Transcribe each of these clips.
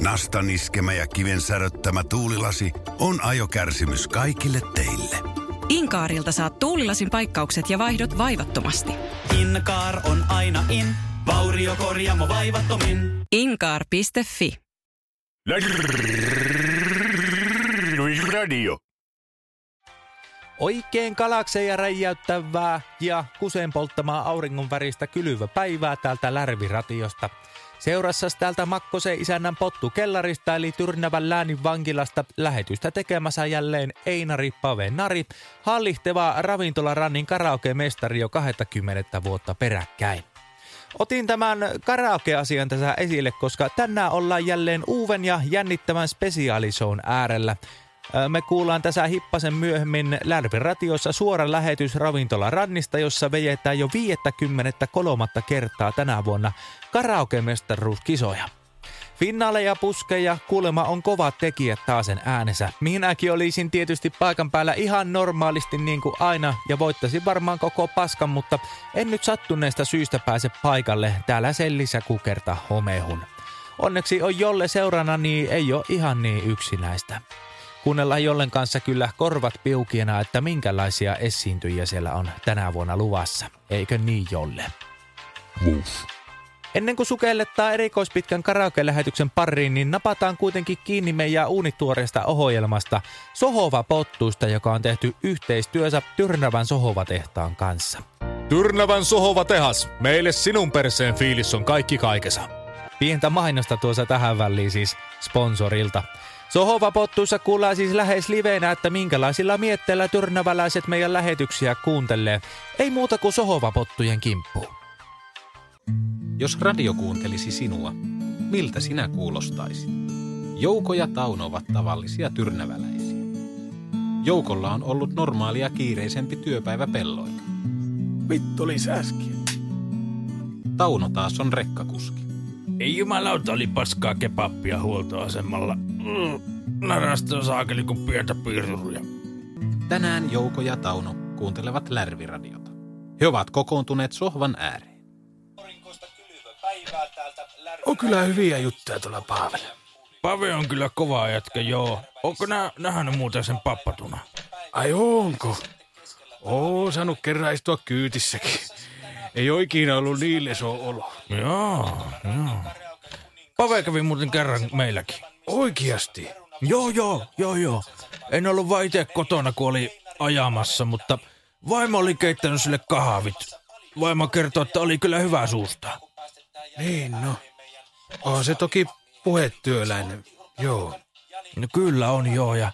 Nastan iskemä ja kiven säröttämä tuulilasi on ajokärsimys kaikille teille. Inkaarilta saat tuulilasin paikkaukset ja vaihdot vaivattomasti. Inkaar on aina in, vauriokorjaamo vaivattomin. Inkaar.fi Radio. Oikein kalakseja räjäyttävää ja kuseen polttamaa auringon väristä kylyvä päivää täältä Lärviratiosta. Seurassa täältä Makkosen isännän pottu kellarista eli Tyrnävän läänin vankilasta lähetystä tekemässä jälleen Einari Pave Nari, hallihteva ravintolarannin karaoke-mestari jo 20 vuotta peräkkäin. Otin tämän karaoke-asian tässä esille, koska tänään ollaan jälleen uuden ja jännittävän spesiaalishown äärellä. Me kuullaan tässä hippasen myöhemmin Lärvin ratiossa suora lähetys ravintola Rannista, jossa vejetään jo 53. kertaa tänä vuonna karaoke-mestaruuskisoja. Finnaaleja puskeja kuulema on kovat tekijät taasen äänensä. Minäkin olisin tietysti paikan päällä ihan normaalisti niin kuin aina ja voittaisin varmaan koko paskan, mutta en nyt sattuneesta syystä pääse paikalle. Täällä sellissä kukerta homehun. Onneksi on jolle seurana, niin ei ole ihan niin yksinäistä. Kuunnellaan Jollen kanssa kyllä korvat piukiena, että minkälaisia esiintyjiä siellä on tänä vuonna luvassa. Eikö niin Jolle? Muff. Ennen kuin sukellettaa erikoispitkän karaoke-lähetyksen pariin, niin napataan kuitenkin kiinni meidän uunituoreesta ohjelmasta Sohova Pottuista, joka on tehty yhteistyössä Tyrnävän Sohova-tehtaan kanssa. Tyrnävän sohova tehas. Meille sinun perseen fiilis on kaikki kaikessa. Pientä mainosta tuossa tähän väliin siis sponsorilta. Sohova Pottuissa kuullaan siis lähes liveenä, että minkälaisilla mietteillä tyrnäväläiset meidän lähetyksiä kuuntelee. Ei muuta kuin Sohova Pottujen kimppuun. Jos radio kuuntelisi sinua, miltä sinä kuulostaisit? Jouko ja Tauno ovat tavallisia tyrnäväläisiä. Joukolla on ollut normaalia kiireisempi työpäivä pelloilla. Vittu oli äsken. Tauno taas on rekkakuski. Ei jumalauta oli paskaa kepappia huoltoasemalla. Mm, Narasta saakeli kuin pientä piiruja. Tänään Jouko ja Tauno kuuntelevat Lärviradiota. He ovat kokoontuneet sohvan ääreen. On kyllä hyviä juttuja tuolla Paavella. Pave on kyllä kova jätkä, joo. Onko nä, nähnyt muuten sen pappatuna? Ai onko? Oo, saanut kerran istua kyytissäkin. Ei ole ikinä ollut niin leso olo. Joo, joo. Pave kävi muuten kerran meilläkin. Oikeasti? Joo, joo, joo, joo. En ollut vaan itse kotona, kun oli ajamassa, mutta vaimo oli keittänyt sille kahvit. Vaimo kertoi, että oli kyllä hyvä suusta. Niin, no. On se toki puhetyöläinen, joo. No kyllä on joo, ja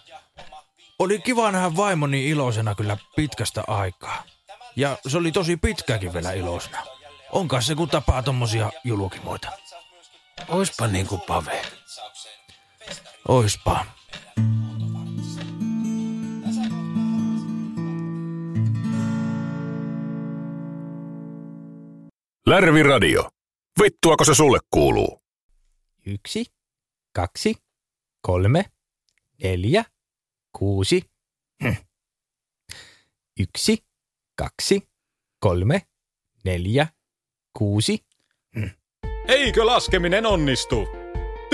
oli kiva nähdä vaimoni iloisena kyllä pitkästä aikaa. Ja se oli tosi pitkäkin vielä iloisena. Onkas se kun tapaa tommosia julkimoita. Oispa niin kuin Pave. Oispa. Lärvi Radio. Vittuako se sulle kuuluu? Yksi, kaksi, kolme, neljä, kuusi. Hm. Yksi, kaksi, kolme, neljä, kuusi. Eikö laskeminen onnistu?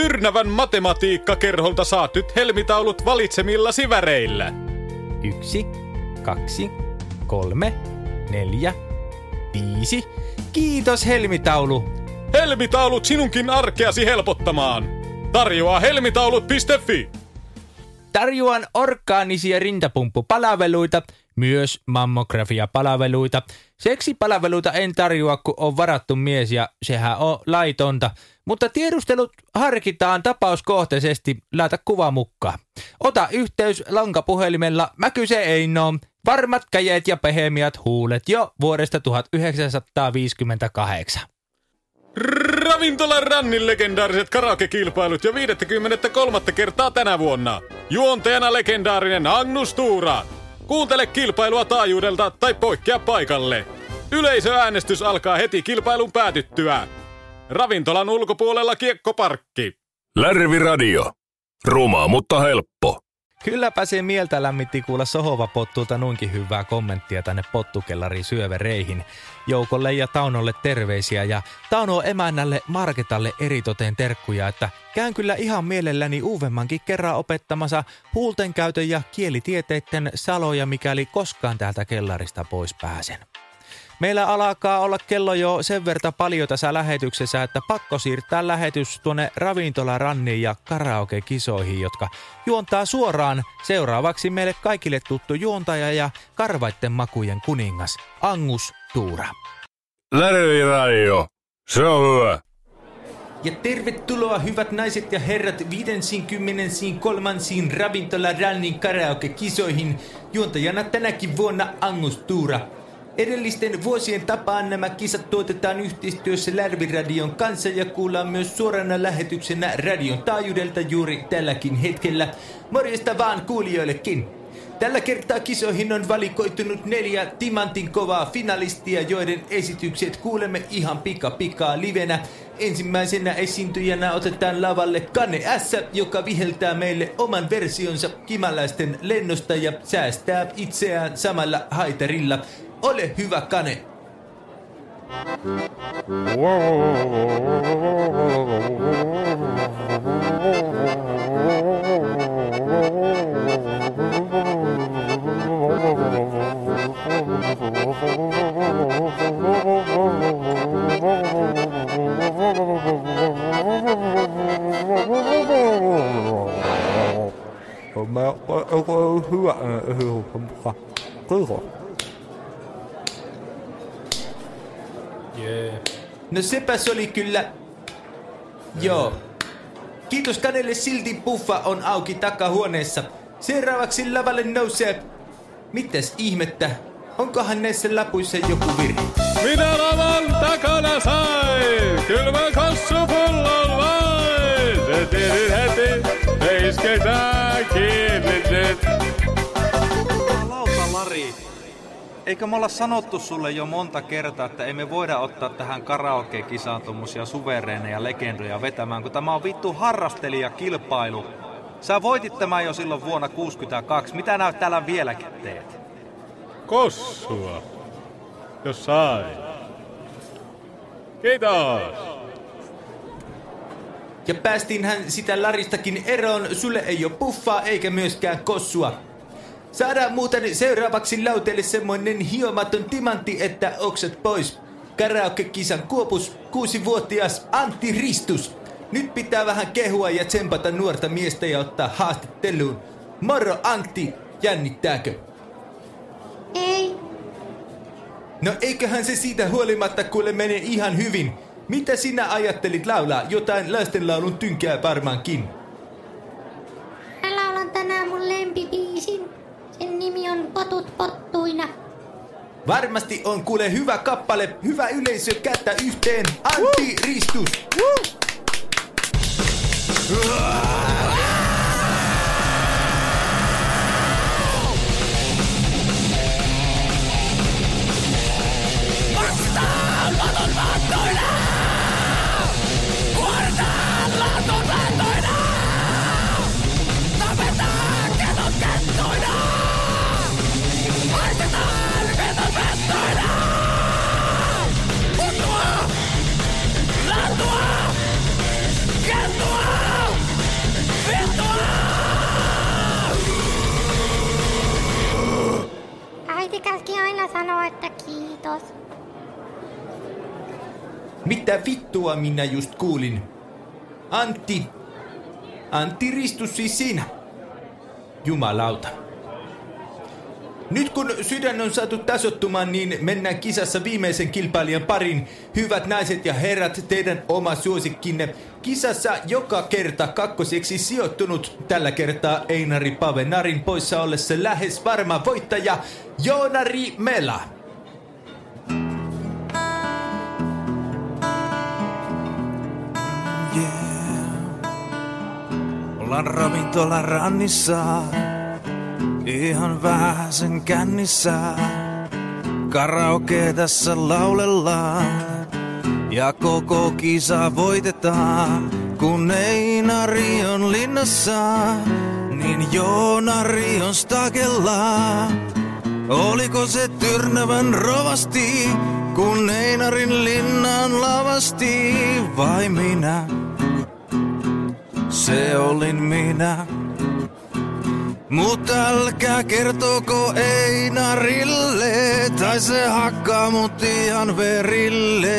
Tyrnävän matematiikkakerholta saat nyt helmitaulut valitsemillasi väreillä. Yksi, kaksi, kolme, neljä, viisi. Kiitos helmitaulu. Helmitaulut sinunkin arkeasi helpottamaan. Tarjoaa helmitaulut.fi. Tarjoan orgaanisia rintapumppupalveluita, myös mammografiapalveluita. Seksipalveluita en tarjoa, kun on varattu mies ja sehän on laitonta. Mutta tiedustelut harkitaan tapauskohtaisesti, laita kuva mukaan. Ota yhteys lankapuhelimella, mä kyse ei no. Varmat käjet ja pehemiät huulet jo vuodesta 1958. Ravintolan Rannin legendaariset karaoke-kilpailut jo 53. kertaa tänä vuonna. Juontajana legendaarinen Agnus Tuura. Kuuntele kilpailua taajuudelta tai poikkea paikalle. Yleisöäänestys alkaa heti kilpailun päätyttyä. Ravintolan ulkopuolella kiekkoparkki. Lärvi Radio. Ruma, mutta helppo. Kylläpä se mieltä lämmitti kuulla Sohova Pottulta nuinkin hyvää kommenttia tänne pottukellariin syövereihin. Joukolle ja Taunolle terveisiä ja Tauno emännälle Marketalle eritoten terkkuja, että käyn kyllä ihan mielelläni uudemmankin kerran opettamassa huulten käytön ja kielitieteiden saloja, mikäli koskaan täältä kellarista pois pääsen. Meillä alkaa olla kello jo sen verta paljon tässä lähetyksessä, että pakko siirtää lähetys tuonne ravintolaranniin ja karaoke-kisoihin, jotka juontaa suoraan seuraavaksi meille kaikille tuttu juontaja ja karvaitten makujen kuningas Angus Tuura. Lärviradio, se on hyvä. Ja tervetuloa hyvät naiset ja herrat 53. ravintolarannin karaoke-kisoihin. Juontajana tänäkin vuonna Angus Tuura. Edellisten vuosien tapaan nämä kisat tuotetaan yhteistyössä Lärviradion kanssa ja kuullaan myös suorana lähetyksenä radion taajuudelta juuri tälläkin hetkellä. Morjesta vaan kuulijoillekin! Tällä kertaa kisoihin on valikoitunut neljä timantin kovaa finalistia, joiden esitykset kuulemme ihan pika pikaa livenä. Ensimmäisenä esiintyjänä otetaan lavalle Kane S, joka viheltää meille oman versionsa kimalaisten lennosta ja säästää itseään samalla haitarilla. Ole hyvä, Kane. Mä oon hyvä. Kiitos. No sepäs oli kyllä... Joo. Kiitos Kanelle silti puffa on auki takahuoneessa. Seuraavaksi lavalle nousee... Mitäs ihmettä? Onkohan näissä lapuissa joku virhe? Minä lavan takana sain, kylmä kossupullon vain. Se tiedin heti, me isketään kiinni nyt. Lauta Lari, eikö me olla sanottu sulle jo monta kertaa, että ei me voida ottaa tähän karaoke-kisaan tommosia suvereeneja legendoja vetämään, kun tämä on vittu harrastelijakilpailu. Sä voitit tämän jo silloin vuonna 62. Mitä nää täällä vieläkin teet? Kossua, jos sai. Kiitos. Ja päästiinhän sitä Laristakin eroon, sulle ei ole puffaa eikä myöskään kossua. Saadaan muuten seuraavaksi lauteelle semmoinen hiomaton timantti, että oksat pois. Karaoke-kisan kuopus, kuusivuotias Antti Ristus. Nyt pitää vähän kehua ja tsempata nuorta miestä ja ottaa haastatteluun. Moro Antti, jännittääkö? Ei. No eiköhän se siitä huolimatta kuule mene ihan hyvin. Mitä sinä ajattelit laulaa? Jotain lastenlaulun tynkää varmaankin. Mä laulan tänään mun lempibiisin. Sen nimi on Potut pottuina. Varmasti on kuule hyvä kappale, hyvä yleisö, kättä yhteen, Antti Ristus. Äiti kiitos. Mitä vittua minä just kuulin? Antti. Antti Ristus siis sinä. Jumalauta. Nyt kun sydän on saatu tasottumaan, niin mennään kisassa viimeisen kilpailijan parin. Hyvät naiset ja herrat, teidän oma suosikkinne. Kisassa joka kerta kakkoseksi sijoittunut. Tällä kertaa Einari Pavenarin poissa ollessa lähes varma voittaja Joonari Mela. Ollaan ravintolan rannissa, ihan vähäsen kännissä. Karaoke tässä laulellaan ja koko kisa voitetaan. Kun Einari on linnassa, niin Joonari on stakella. Oliko se Tyrnävän rovasti, kun Einarin linnaan lavasti, vai minä? Se olin minä. Mutta älkää kertoko Einarille, tai se hakkaa mut ihan verille.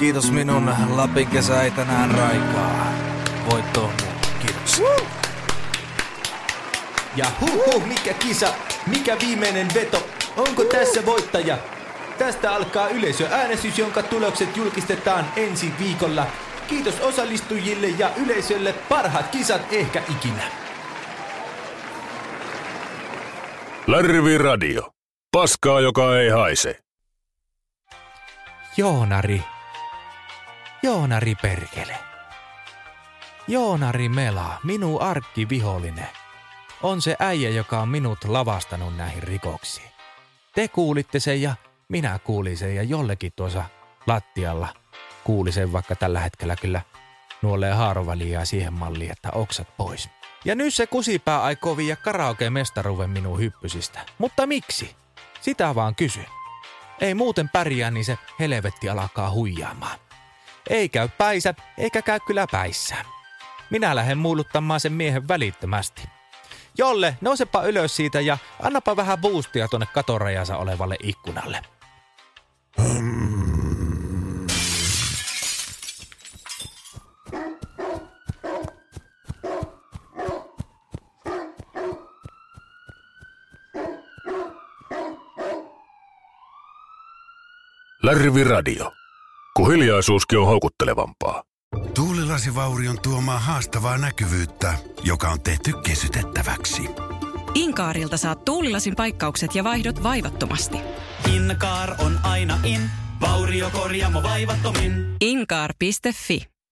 Kiitos minun Lapin kesä ei tänään raikaa. Voitto on. Kiitos. Ja huh huh, mikä kisa, mikä viimeinen veto, onko tässä voittaja? Tästä alkaa yleisöäänestys, jonka tulokset julkistetaan ensi viikolla. Kiitos osallistujille ja yleisölle parhaat kisat ehkä ikinä. Lärvi Radio. Paskaa, joka ei haise. Joonari. Joonari perkele. Joonari Mela, minun arkkivihollinen. On se äijä, joka on minut lavastanut näihin rikoksiin. Te kuulitte sen ja minä kuulin sen ja jollekin tuossa lattialla kuuli sen, vaikka tällä hetkellä kyllä nuolee haaroväliä siihen malliin, että oksat pois. Ja nyt se kusipää aikoo viiä karaoke-mestaruuden minun hyppysistä. Mutta miksi? Sitä vaan kysyn. Ei muuten pärjää, niin se helvetti alkaa huijaamaan. Ei käy päisä, eikä käy kyllä päissään. Minä lähden muuluttamaan sen miehen välittömästi. Jolle, nousepa ylös siitä ja annapa vähän boostia tonne katorajansa olevalle ikkunalle. Lärvi Radio. Kun hiljaisuuskin on houkuttelevampaa. Tuulilasivaurion tuomaa haastavaa näkyvyyttä, joka on tehty kesytettäväksi. Inkaarilta saat tuulilasin paikkaukset ja vaihdot vaivattomasti. Inkaar on aina in, vauriokorjaamo vaivattomin. Inkaar.fi